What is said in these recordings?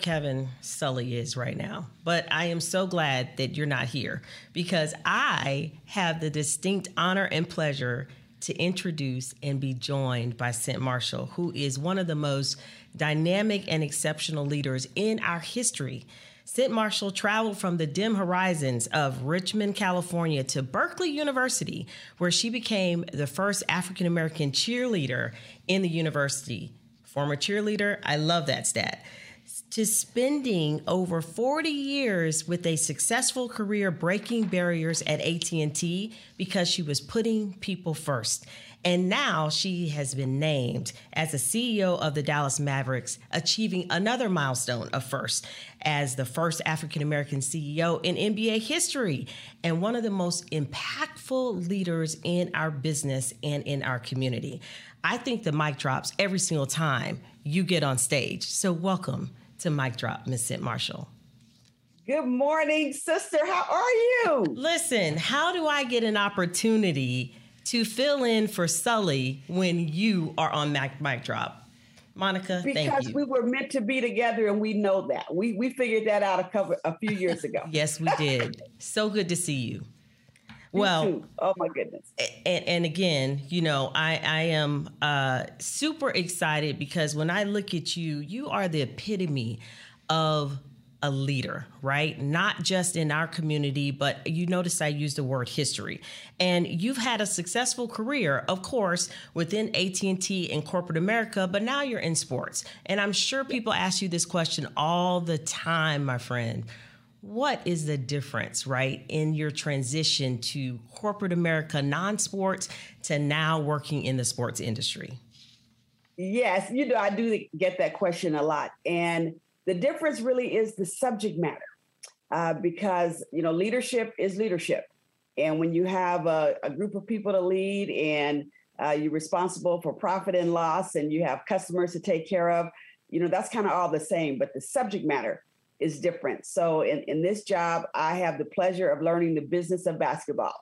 Kevin Sully is right now, but I am so glad that you're not here because I have the distinct honor and pleasure to introduce and be joined by Cynt Marshall, who is one of the most dynamic and exceptional leaders in our history. Cynt Marshall traveled from the dim horizons of Richmond, California to Berkeley University, where she became the first African American cheerleader in the university. Former cheerleader, I love that stat to spending over 40 years with a successful career breaking barriers at AT&T because she was putting people first. And now she has been named as the CEO of the Dallas Mavericks, achieving another milestone of first as the first African American CEO in NBA history and one of the most impactful leaders in our business and in our community. I think the mic drops every single time you get on stage. So, welcome to Mic Drop, Miss Cynt Marshall. Good morning, sister. How are you? Listen, how do I get an opportunity to fill in for Sully when you are on Mic, mic Drop? Monica, because we were meant to be together, and we know that. We we figured that out a couple a few years ago. yes, we did. so good to see you. Well, too. oh my goodness. And, and, again, you know, I, I am uh, super excited because when I look at you, you are the epitome of a leader, right? Not just in our community, but you notice I use the word history. And you've had a successful career, of course, within AT&T and corporate America, but now you're in sports. And I'm sure people ask you this question all the time, my friend what is the difference, right, in your transition to corporate America, non sports, to now working in the sports industry? Yes, you know, I do get that question a lot. And the difference really is the subject matter uh, because, you know, leadership is leadership. And when you have a, a group of people to lead and uh, you're responsible for profit and loss and you have customers to take care of, you know, that's kind of all the same. But the subject matter, is different. So in, in this job, I have the pleasure of learning the business of basketball.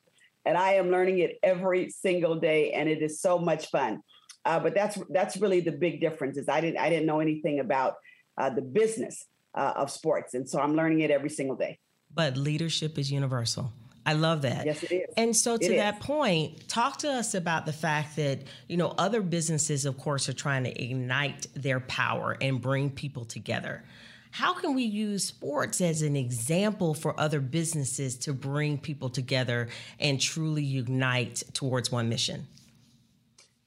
And I am learning it every single day, and it is so much fun. Uh, but that's that's really the big difference. Is I didn't I didn't know anything about uh, the business uh, of sports, and so I'm learning it every single day. But leadership is universal. I love that. Yes, it is. And so, to it that is. point, talk to us about the fact that you know other businesses, of course, are trying to ignite their power and bring people together. How can we use sports as an example for other businesses to bring people together and truly unite towards one mission?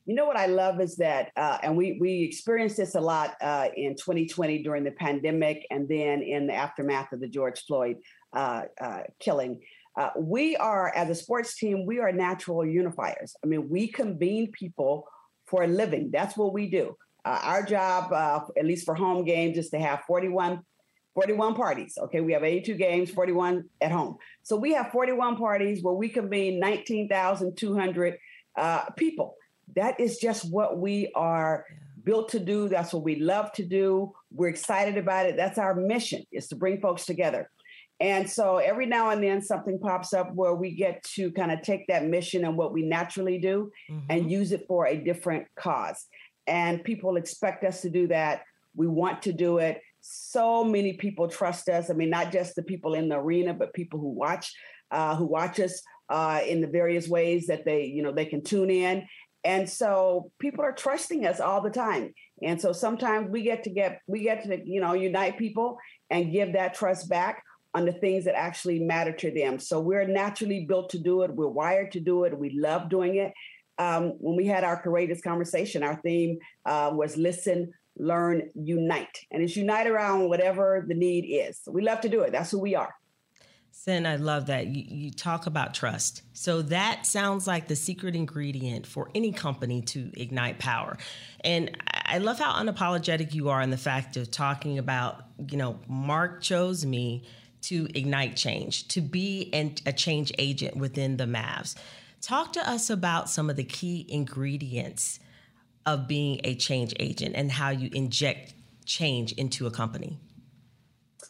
You know what I love is that, uh, and we we experienced this a lot uh, in 2020 during the pandemic, and then in the aftermath of the George Floyd uh, uh killing. Uh, we are, as a sports team, we are natural unifiers. I mean, we convene people for a living. That's what we do. Uh, our job, uh, at least for home games, is to have 41, 41 parties. Okay, we have 82 games, 41 at home. So we have 41 parties where we convene 19,200 uh, people. That is just what we are built to do. That's what we love to do. We're excited about it. That's our mission is to bring folks together. And so every now and then something pops up where we get to kind of take that mission and what we naturally do mm-hmm. and use it for a different cause and people expect us to do that. We want to do it. So many people trust us. I mean, not just the people in the arena, but people who watch, uh, who watch us uh, in the various ways that they, you know, they can tune in. And so people are trusting us all the time. And so sometimes we get to get, we get to, you know, unite people and give that trust back on the things that actually matter to them. So we're naturally built to do it. We're wired to do it. We love doing it um, when we had our courageous conversation, our theme uh, was listen, learn, unite. And it's unite around whatever the need is. We love to do it. That's who we are. Cynt, I love that. You, you, talk about trust. So that sounds like the secret ingredient for any company to ignite power. And I love how unapologetic you are in the fact of talking about, you know, Mark chose me to ignite change, to be an, a change agent within the Mavs. Talk to us about some of the key ingredients of being a change agent and how you inject change into a company.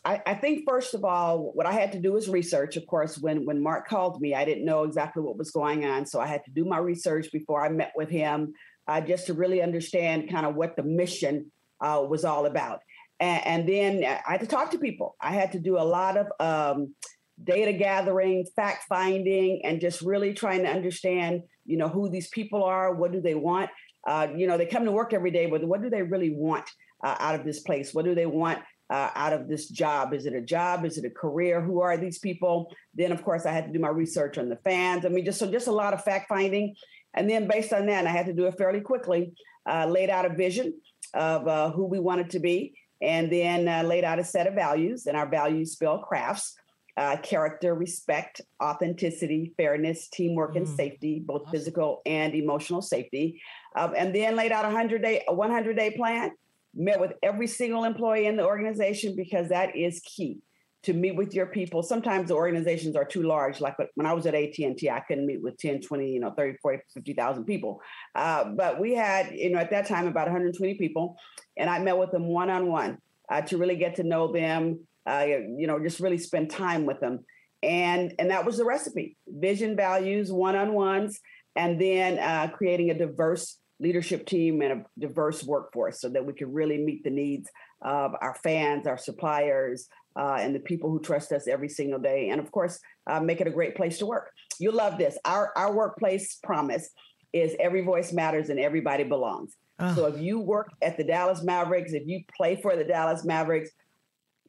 I, I, think first of all, what I had to do was research. Of course, when when Mark called me, I didn't know exactly what was going on, so I had to do my research before I met with him, uh, just to really understand kind of what the mission uh, was all about. And, and, then I had to talk to people. I had to do a lot of um, data gathering, fact finding, and just really trying to understand, you know, who these people are, what do they want. Uh, you know, they come to work every day, but what do they really want uh, out of this place? What do they want uh, out of this job? Is it a job? Is it a career? Who are these people? Then, of course, I had to do my research on the fans. I mean, just so just a lot of fact finding, and then based on that, I had to do it fairly quickly. Uh, laid out a vision of uh, who we wanted to be, and then uh, laid out a set of values. And our values spell crafts. Uh, character, respect, authenticity, fairness, teamwork, mm. and safety, both awesome. physical and emotional safety. Um, and then laid out a hundred day, a 100 day plan met with every single employee in the organization because that is key to meet with your people sometimes the organizations are too large like when i was at at&t i couldn't meet with 10 20 you know 30 40 50000 people uh, but we had you know at that time about 120 people and i met with them one-on-one uh, to really get to know them uh, you know just really spend time with them and and that was the recipe vision values one-on-ones and then uh, creating a diverse leadership team and a diverse workforce so that we can really meet the needs of our fans, our suppliers, uh, and the people who trust us every single day. And of course, uh, make it a great place to work. You'll love this. Our, our workplace promise is every voice matters and everybody belongs. Oh. So if you work at the Dallas Mavericks, if you play for the Dallas Mavericks,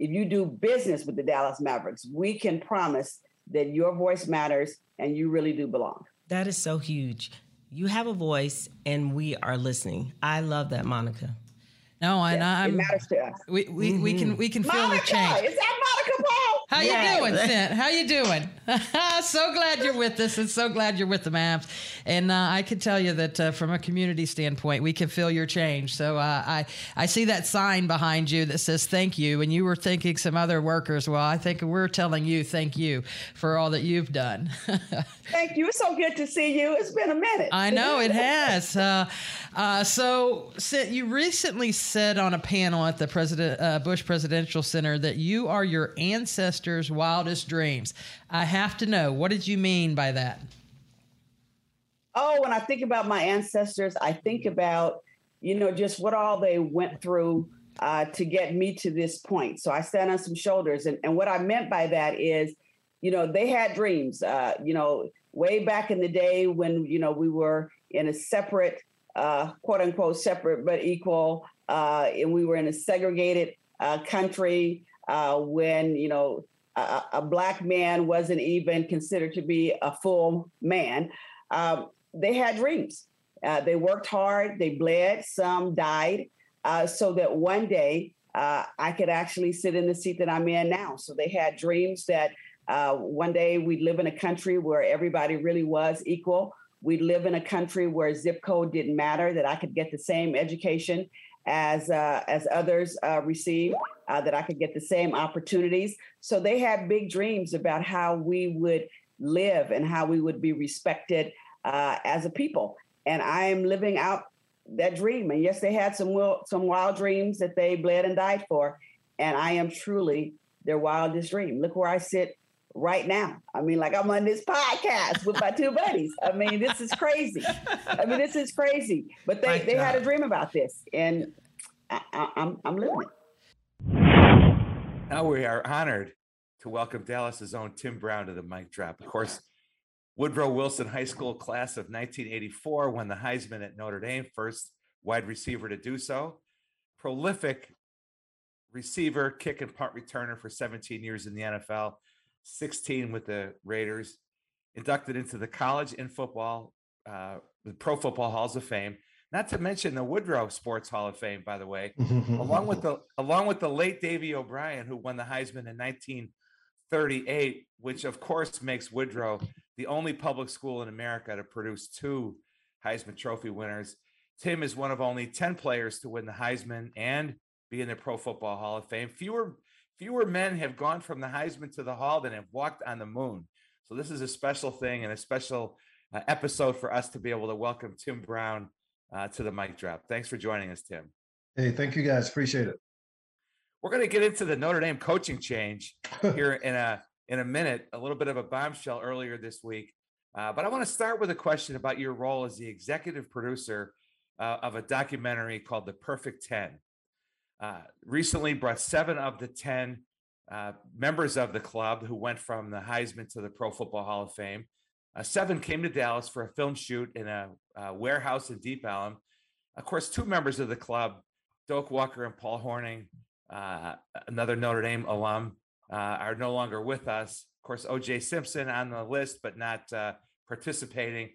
if you do business with the Dallas Mavericks, we can promise that your voice matters and you really do belong. That is so huge you have a voice and we are listening. I love that, Monica. No, and yeah, I'm. It matters to us. We we, mm-hmm. we can we can feel the change. Is that Monica Paul? How yeah. you doing, Cynt? How you doing? so glad you're with us, and so glad you're with the Mavs. And uh, I can tell you that uh, from a community standpoint, we can feel your change. So uh, I I see that sign behind you that says "Thank you," and you were thanking some other workers. Well, I think we're telling you thank you for all that you've done. thank you. It's so good to see you. It's been a minute. I know it has. Uh, uh, so, you recently said on a panel at the President uh, Bush Presidential Center that you are your ancestors' wildest dreams. I have to know what did you mean by that? Oh, when I think about my ancestors, I think about you know just what all they went through uh, to get me to this point. So I stand on some shoulders, and, and what I meant by that is, you know, they had dreams. Uh, you know, way back in the day when you know we were in a separate uh, quote unquote separate but equal. Uh, and we were in a segregated uh, country uh, when, you know, a, a, black man wasn't even considered to be a full man. Um, they had dreams. Uh, they worked hard, they bled, some died, uh, so that one day I could actually sit in the seat that I'm in now. So they had dreams that one day we'd live in a country where everybody really was equal We'd live in a country where zip code didn't matter, that I could get the same education as uh, as others uh, receive, uh, that I could get the same opportunities. So they had big dreams about how we would live and how we would be respected uh, as a people. And I am living out that dream. And yes, they had some wild, some wild dreams that they bled and died for. And I am truly their wildest dream. Look where I sit right now. I mean, like I'm on this podcast with my two buddies. I mean, this is crazy. I mean, this is crazy. But they, they had a dream about this, and I, am I'm, I'm living it. Now we are honored to welcome Dallas's own Tim Brown to the mic drop. Of course, Woodrow Wilson High School class of 1984 won the Heisman at Notre Dame, first wide receiver to do so. Prolific receiver, kick and punt returner for 17 years in the NFL 16 with the Raiders, inducted into the college and football, uh, the Pro Football Halls of Fame. Not to mention the Woodrow Sports Hall of Fame, by the way, along with the along with the late Davy O'Brien, who won the Heisman in 1938, which of course makes Woodrow the only public school in America to produce two Heisman Trophy winners. Tim is one of only 10 players to win the Heisman and be in the Pro Football Hall of Fame. Fewer fewer men have gone from the Heisman to the Hall than have walked on the moon. So this is a special thing and a special uh, episode for us to be able to welcome Tim Brown uh, to the mic drop. Thanks for joining us, Tim. Hey, thank you guys. Appreciate it. We're going to get into the Notre Dame coaching change here in a in a minute. A little bit of a bombshell earlier this week, uh, but I want to start with a question about your role as the executive producer uh, of a documentary called The Perfect Ten. uh, recently brought seven of the 10 uh, members of the club who went from the Heisman to the Pro Football Hall of Fame. Uh, seven came to Dallas for a film shoot in a, a, warehouse in Deep Ellum. Of course, two members of the club, Doak Walker and Paul Hornung, uh, another Notre Dame alum, uh, are no longer with us. Of course, OJ Simpson on the list, but not uh, participating.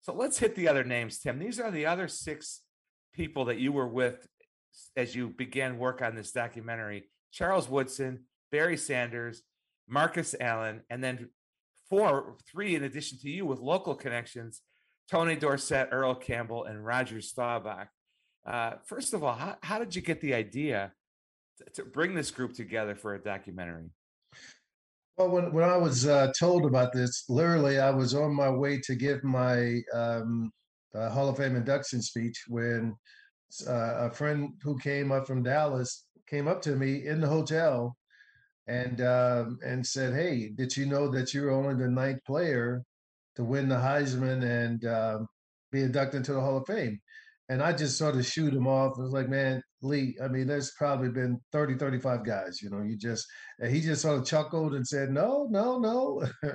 So let's hit the other names, Tim. These are the other six people that you were with as you began work on this documentary Charles Woodson, Barry Sanders, Marcus Allen, and then four, three in addition to you with local connections Tony Dorsett, Earl Campbell, and Roger Staubach. Uh, first of all, how, how did you get the idea to, to bring this group together for a documentary? Well, when, when I was uh, told about this, literally, I was on my way to give my um, uh, Hall of Fame induction speech when uh, a friend who came up from Dallas came up to me in the hotel and um, and said, "Hey, did you know that you're only the ninth player to win the Heisman and um, be inducted into the Hall of Fame?" And I just sort of shoot him off. I was like, "Man, Lee, I mean, there's probably been 30, 35 guys. You know, you just." He just sort of chuckled and said, "No, no, no,"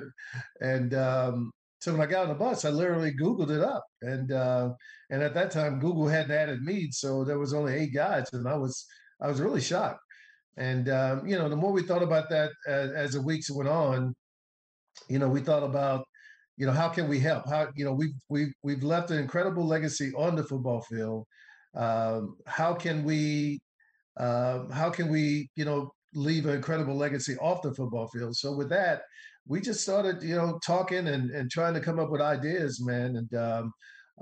and um, so when I got on the bus, I literally Googled it up, and uh, and at that time, Google hadn't added me, so there was only eight guys, and I was I was really shocked. And um, you know, the more we thought about that as, as the weeks went on, you know, we thought about, you know, how can we help? How you know we've we've we've left an incredible legacy on the football field. Um, how can we uh, how can we you know leave an incredible legacy off the football field? So with that, we just started, you know, talking and, and trying to come up with ideas, man. And um,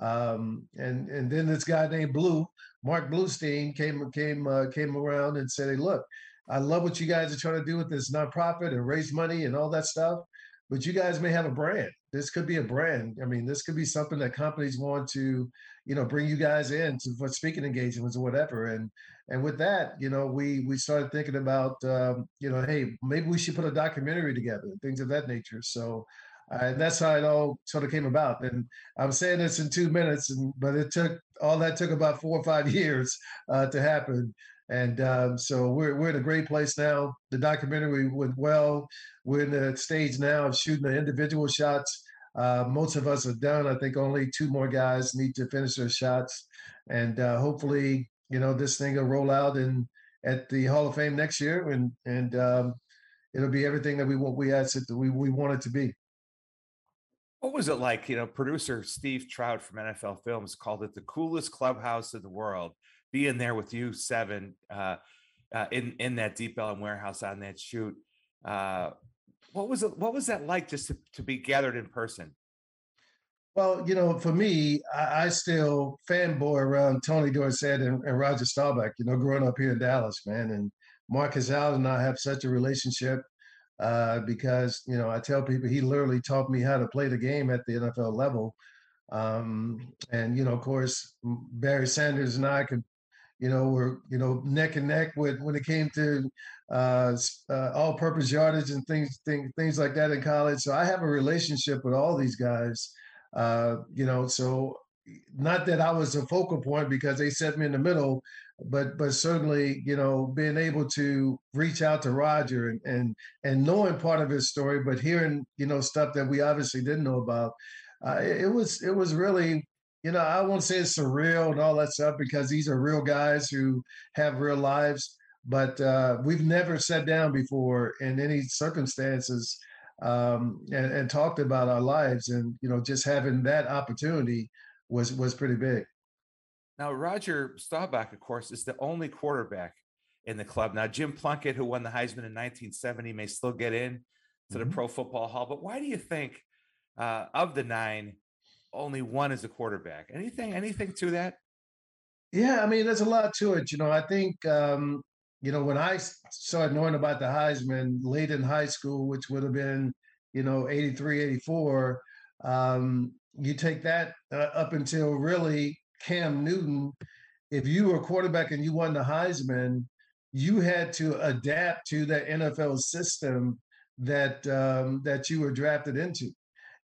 um, and and then this guy named Blue, Mark Bluestein, came came uh, came around and said, "Hey, look, I love what you guys are trying to do with this nonprofit and raise money and all that stuff, but you guys may have a brand. This could be a brand. I mean, this could be something that companies want to, you know, bring you guys in to, for speaking engagements or whatever. And and with that, you know, we we started thinking about, um, you know, hey, maybe we should put a documentary together, things of that nature. So, uh, and that's how it all sort of came about. And I'm saying this in two minutes, and but it took all that took about four or five years uh, to happen. And um, so we're we're in a great place now. The documentary went well. We're in the stage now of shooting the individual shots. Uh, most of us are done. I think only two more guys need to finish their shots, and uh, hopefully you know, this thing will roll out and at the Hall of Fame next year, and and um, it'll be everything that we want we asked it we we want it to be. What was it like? You know, producer Steve Trout from NFL Films called it the coolest clubhouse in the world. Being there with you seven uh, uh, in in that Deep Ellum warehouse on that shoot. Uh, what was it? What was that like just to, to be gathered in person? Well, you know, for me, I, I still fanboy around Tony Dorsett and, and, Roger Staubach, you know, growing up here in Dallas, man. And Marcus Allen and I have such a relationship uh, because, you know, I tell people he literally taught me how to play the game at the NFL level. Um, and, you know, of course, Barry Sanders and I could, you know, were, you know, neck and neck with when it came to uh, uh, all purpose yardage and things, things, things like that in college. So I have a relationship with all these guys uh, you know, so not that I was a focal point because they set me in the middle, but but certainly, you know, being able to reach out to Roger and and, and knowing part of his story, but hearing you know stuff that we obviously didn't know about, uh, it, was it was really you know I won't say it's surreal and all that stuff because these are real guys who have real lives, but uh, we've never sat down before in any circumstances um, and, and talked about our lives. And you know, just having that opportunity was was pretty big. Now, Roger Staubach, of course, is the only quarterback in the club. Now, Jim Plunkett, who won the Heisman in 1970, may still get in to the mm-hmm. Pro Football Hall. But why do you think uh, of the nine, only one is a quarterback? Anything, anything to that? Yeah, I mean, there's a lot to it. You know, I think um, you know, when I started knowing about the Heisman late in high school, which would have been, you know, 83, 84, um, you take that uh, up until really Cam Newton. If you were a quarterback and you won the Heisman, you had to adapt to that NFL system that um, that you were drafted into,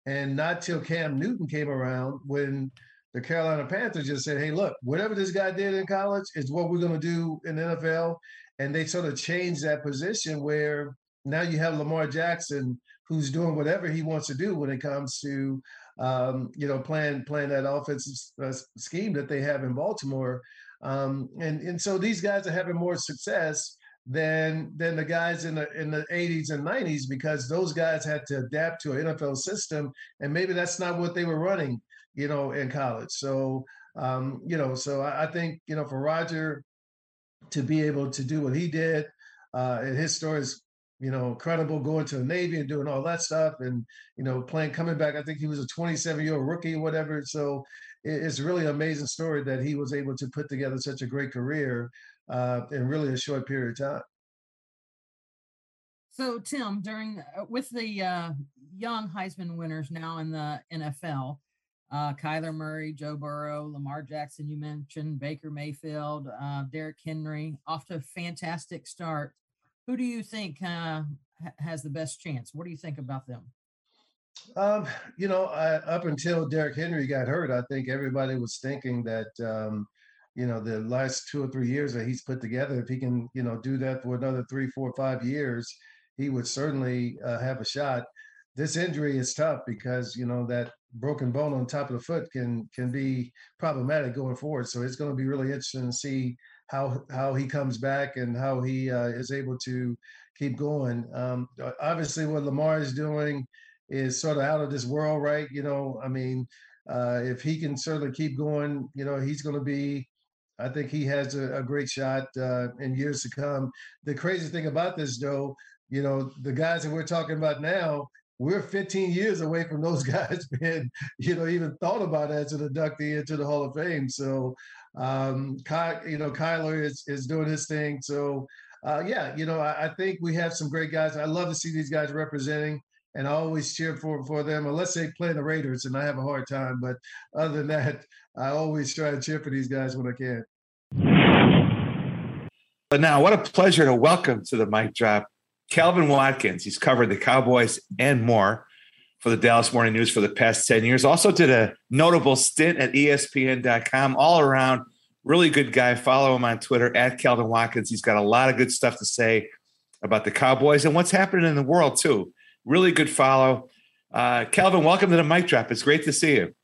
and not till Cam Newton came around when the Carolina Panthers just said, "Hey, look, whatever this guy did in college is what we're going to do in the NFL," and they sort of changed that position where now you have Lamar Jackson who's doing whatever he wants to do when it comes to um, you know playing playing that offensive uh, scheme that they have in Baltimore, um, and and so these guys are having more success than than the guys in the in the 80s and 90s because those guys had to adapt to an NFL system and maybe that's not what they were running you know in college. So um you know so I, I think you know for Roger to be able to do what he did uh and his story is you know incredible going to the Navy and doing all that stuff and you know playing coming back I think he was a 27 year old rookie whatever so it's really an amazing story that he was able to put together such a great career uh, in really a short period of time. So, Tim, during uh, with the uh, young Heisman winners now in the NFL, uh, Kyler Murray, Joe Burrow, Lamar Jackson, you mentioned Baker Mayfield, uh, Derrick Henry, off to a fantastic start. Who do you think uh, has the best chance? What do you think about them? Um, you know, I, up until Derrick Henry got hurt, I think everybody was thinking that um, you know, the last two or three years that he's put together, if he can, you know, do that for another three, four, five years, he would certainly uh, have a shot. This injury is tough because you know that broken bone on top of the foot can can be problematic going forward. So it's going to be really interesting to see how how he comes back and how he uh, is able to keep going. Um, obviously, what Lamar is doing is sort of out of this world, right? You know, I mean, uh, if he can certainly keep going, you know, he's going to be I think he has a, a great shot uh, in years to come. The crazy thing about this, though, you know, the guys that we're talking about now, we're 15 years away from those guys being, you know, even thought about as an inductee into the Hall of Fame. So, um, Ky, you know, Kyler is is doing his thing. So, uh, yeah, you know, I, I think we have some great guys. I love to see these guys representing and I always cheer for for them unless they play the Raiders and I have a hard time. But other than that, I always try to cheer for these guys when I can. But now, what a pleasure to welcome to the mic drop Calvin Watkins. He's covered the Cowboys and more for the Dallas Morning News for the past 10 years. Also did a notable stint at ESPN.com, all around. Really good guy. Follow him on Twitter at Calvin Watkins. He's got a lot of good stuff to say about the Cowboys and what's happening in the world, too. Really good follow. Uh, Calvin, welcome to the mic drop. It's great to see you.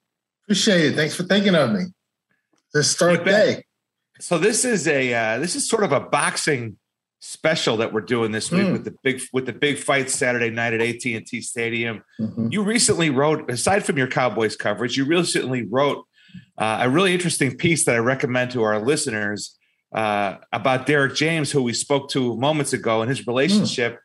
Appreciate it. Thanks for thinking of me. This start day. So this is a uh, this is sort of a boxing special that we're doing this week mm. with the big with the big fight Saturday night at AT and T Stadium. Mm-hmm. You recently wrote, aside from your Cowboys coverage, you recently wrote uh, a really interesting piece that I recommend to our listeners uh, about Derrick James, who we spoke to moments ago, and his relationship mm.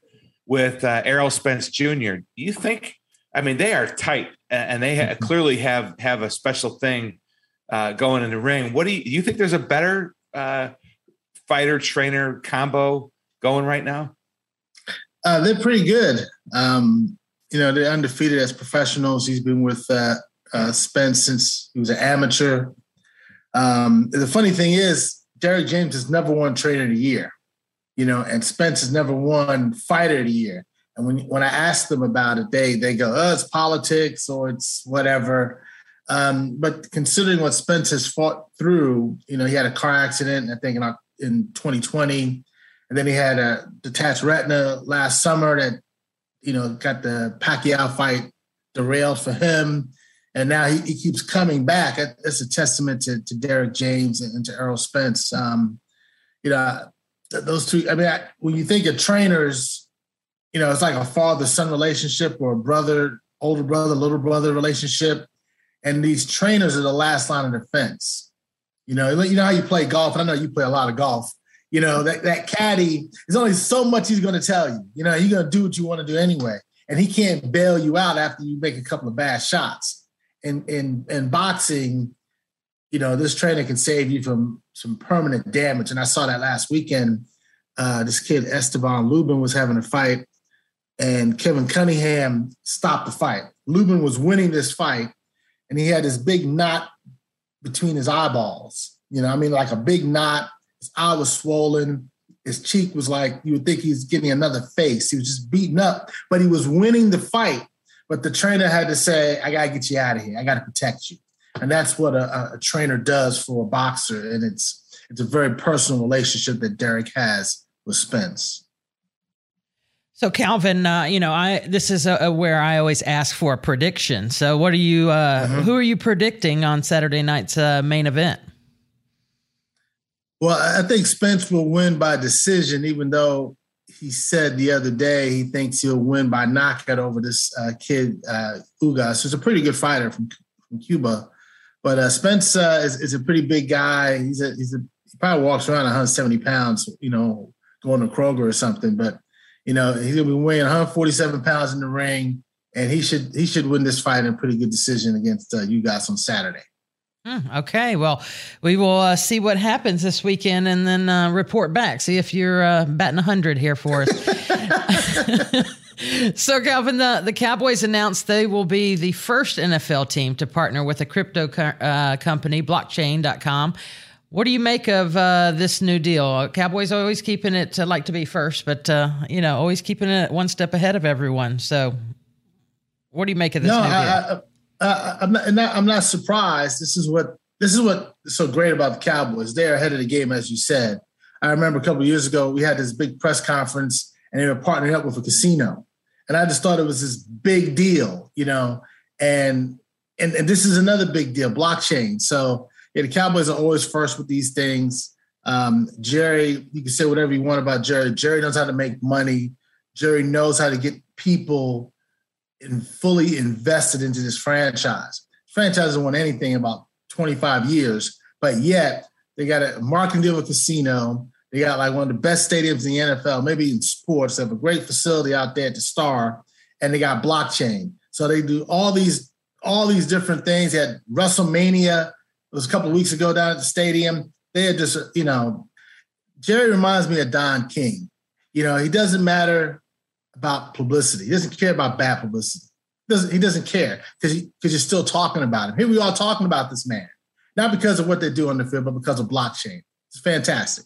with uh, Errol Spence Jr. Do you think? I mean, they are tight, and they ha- mm-hmm. clearly have have a special thing uh, going in the ring. What do you, you think there's a better uh, fighter trainer combo going right now? Uh, they're pretty good. Um, you know, they're undefeated as professionals. He's been with uh, uh, Spence since he was an amateur. Um, the funny thing is, Derrick James has never won Trainer of the Year, you know, and Spence has never won Fighter of the Year. And when when I ask them about it, they they go, "Oh, it's politics or it's whatever." Um, but considering what Spence has fought through, you know, he had a car accident, I think in, in 2020, and then he had a detached retina last summer that, you know, got the Pacquiao fight derailed for him. And now he, he keeps coming back. It's a testament to, to Derrick James and, to Errol Spence. Um, you know, those two, I mean, I, when you think of trainers, you know, it's like a father son relationship or a brother, older brother, little brother relationship and these trainers are the last line of defense. You know, you know how you play golf. And I know you play a lot of golf. You know that that caddy is only so much he's going to tell you. You know, you're going to do what you want to do anyway, and he can't bail you out after you make a couple of bad shots. And in in boxing, you know, this trainer can save you from some permanent damage. And I saw that last weekend. Uh, this kid Esteban Lubin was having a fight, and Kevin Cunningham stopped the fight. Lubin was winning this fight, and he had this big knot between his eyeballs. You know, I mean, like a big knot. His eye was swollen. His cheek was like you would think he's getting another face. He was just beaten up, but he was winning the fight. But the trainer had to say, "I gotta get you out of here. I gotta protect you." and that's what a, a trainer does for a boxer. And it's it's a very personal relationship that Derrick has with Spence. So Calvin, uh, you know, I this is a, a where I always ask for a prediction. So, what are you? Uh, mm-hmm. Who are you predicting on Saturday night's uh, main event? Well, I think Spence will win by decision, even though he said the other day he thinks he'll win by knockout over this uh, kid uh, Ugas, who's a pretty good fighter from, from Cuba. But uh, Spence uh, is, is, a pretty big guy. He's a he's a he probably walks around 170 pounds, you know, going to Kroger or something. But you know, he's gonna be weighing 147 pounds in the ring, and he should he should win this fight in a pretty good decision against uh, Ugas on Saturday. Mm, okay, well, we will uh, see what happens this weekend and then uh, report back. See if you're uh, batting 100 here for us. so, Calvin, the, the Cowboys announced they will be the first NFL team to partner with a crypto co- uh, company, blockchain.com. What do you make of uh, this new deal? Cowboys always keeping it to like to be first, but, uh, you know, always keeping it one step ahead of everyone. So, what do you make of this no, new deal? I, I, uh, I'm, not, not, I'm not surprised. This is what this is what is so great about the Cowboys. They're ahead of the game, as you said. I remember a couple years ago we had this big press conference, and they were partnering up with a casino, and I just thought it was this big deal, you know. And and, and this is another big deal, blockchain. So yeah, the Cowboys are always first with these things. Um, Jerry, you can say whatever you want about Jerry. Jerry knows how to make money. Jerry knows how to get people and fully invested into this franchise. franchise doesn't want anything about 25 years, but yet they got a marketing deal with casino. They got like one of the best stadiums in the NFL, maybe in sports. They have a great facility out there at the Star, and they got blockchain. So they do all these all these different things. They had WrestleMania. It was a couple weeks ago down at the stadium. They had just, you know, Jerry reminds me of Don King. You know, he doesn't matter about publicity. He doesn't care about bad publicity. He doesn't, he doesn't care because because you're still talking about him. Here we are talking about this man, not because of what they do on the field, but because of blockchain. It's fantastic.